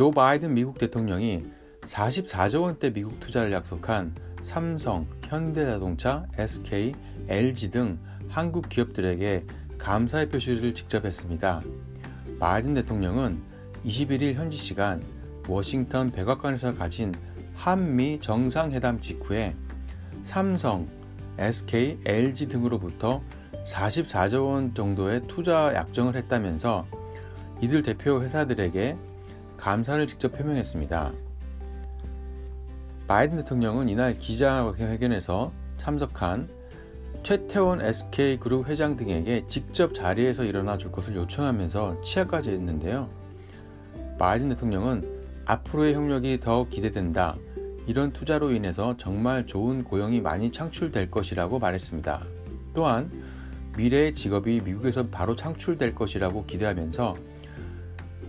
조 바이든 미국 대통령이 44조 원대 미국 투자를 약속한 삼성, 현대자동차, SK, LG 등 한국 기업들에게 감사의 표시를 직접 했습니다. 바이든 대통령은 21일 현지 시간 워싱턴 백악관에서 가진 한미 정상회담 직후에 삼성, SK, LG 등으로부터 44조 원 정도의 투자 약정을 했다면서 이들 대표 회사들에게 감사를 직접 표명했습니다. 바이든 대통령은 이날 기자회견에서 참석한 최태원 SK그룹 회장 등에게 직접 자리에서 일어나 줄 것을 요청하면서 취하까지 했는데요. 바이든 대통령은 앞으로의 협력이 더 기대된다. 이런 투자로 인해서 정말 좋은 고용이 많이 창출될 것이라고 말했습니다. 또한 미래의 직업이 미국에서 바로 창출될 것이라고 기대하면서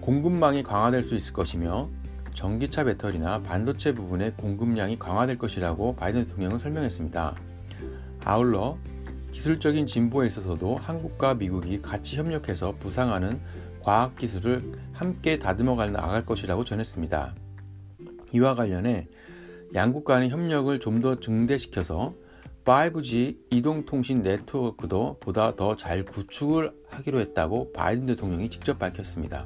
공급망이 강화될 수 있을 것이며 전기차 배터리나 반도체 부분의 공급량이 강화될 것이라고 바이든 대통령은 설명했습니다. 아울러 기술적인 진보에 있어서도 한국과 미국이 같이 협력해서 부상하는 과학 기술을 함께 다듬어 나갈 것이라고 전했습니다. 이와 관련해 양국 간의 협력을 좀 더 증대시켜서 5G 이동통신 네트워크도 보다 더 잘 구축을 하기로 했다고 바이든 대통령이 직접 밝혔습니다.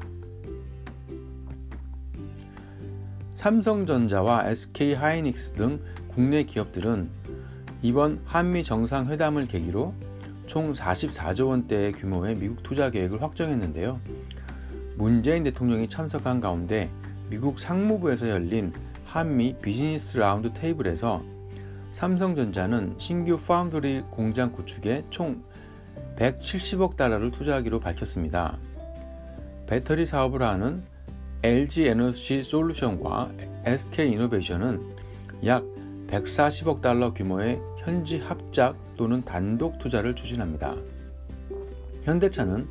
삼성전자와 SK 하이닉스 등 국내 기업들은 이번 한미 정상회담을 계기로 총 44조 원대의 규모의 미국 투자 계획을 확정했는데요. 문재인 대통령이 참석한 가운데 미국 상무부에서 열린 한미 비즈니스 라운드 테이블에서 삼성전자는 신규 파운드리 공장 구축에 총 170억 달러를 투자하기로 밝혔습니다. 배터리 사업을 하는 LG 에너지 솔루션과 SK 이노베이션은 약 140억 달러 규모의 현지 합작 또는 단독 투자를 추진합니다. 현대차는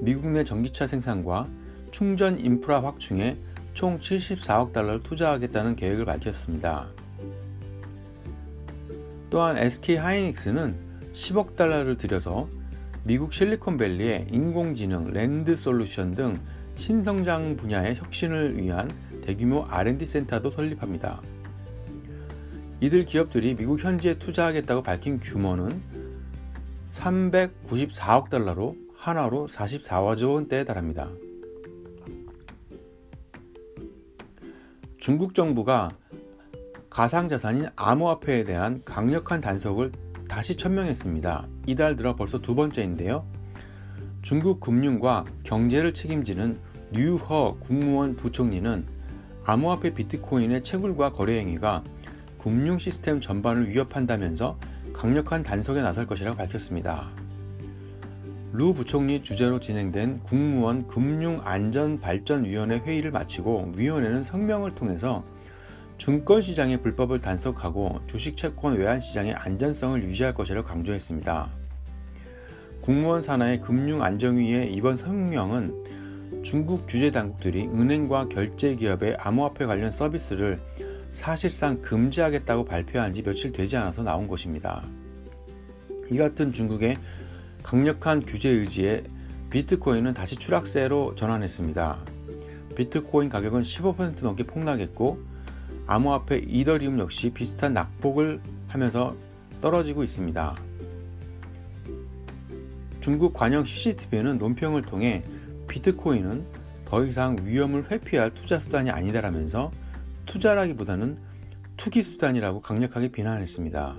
미국 내 전기차 생산과 충전 인프라 확충에 총 74억 달러를 투자하겠다는 계획을 밝혔습니다. 또한 SK 하이닉스는 10억 달러를 들여서 미국 실리콘밸리의 인공지능, 랜드 솔루션 등 신성장 분야의 혁신을 위한 대규모 R&D 센터도 설립합니다. 이들 기업들이 미국 현지에 투자하겠다고 밝힌 규모는 394억 달러로 하나로 44조 원대에 달합니다. 중국 정부가 가상자산인 암호화폐에 대한 강력한 단속을 다시 천명했습니다. 이달 들어 벌써 두 번째인데요. 중국 금융과 경제를 책임지는 류허 국무원 부총리는 암호화폐 비트코인의 채굴과 거래 행위가 금융 시스템 전반을 위협한다면서 강력한 단속에 나설 것이라고 밝혔습니다. 루 부총리 주재로 진행된 국무원 금융안전발전위원회 회의를 마치고 위원회는 성명을 통해서 증권시장의 불법을 단속하고 주식채권 외환시장의 안전성을 유지할 것이라고 강조했습니다. 국무원 산하의 금융안정위의 이번 성명은 중국 규제 당국들이 은행과 결제 기업의 암호화폐 관련 서비스를 사실상 금지하겠다고 발표한 지 며칠 되지 않아서 나온 것입니다. 이 같은 중국의 강력한 규제 의지에 비트코인은 다시 추락세로 전환했습니다. 비트코인 가격은 15% 넘게 폭락했고 암호화폐 이더리움 역시 비슷한 낙폭을 하면서 떨어지고 있습니다. 중국 관영 CCTV는 논평을 통해 비트코인은 더 이상 위험을 회피할 투자 수단이 아니다라면서 투자라기보다는 투기 수단이라고 강력하게 비난했습니다.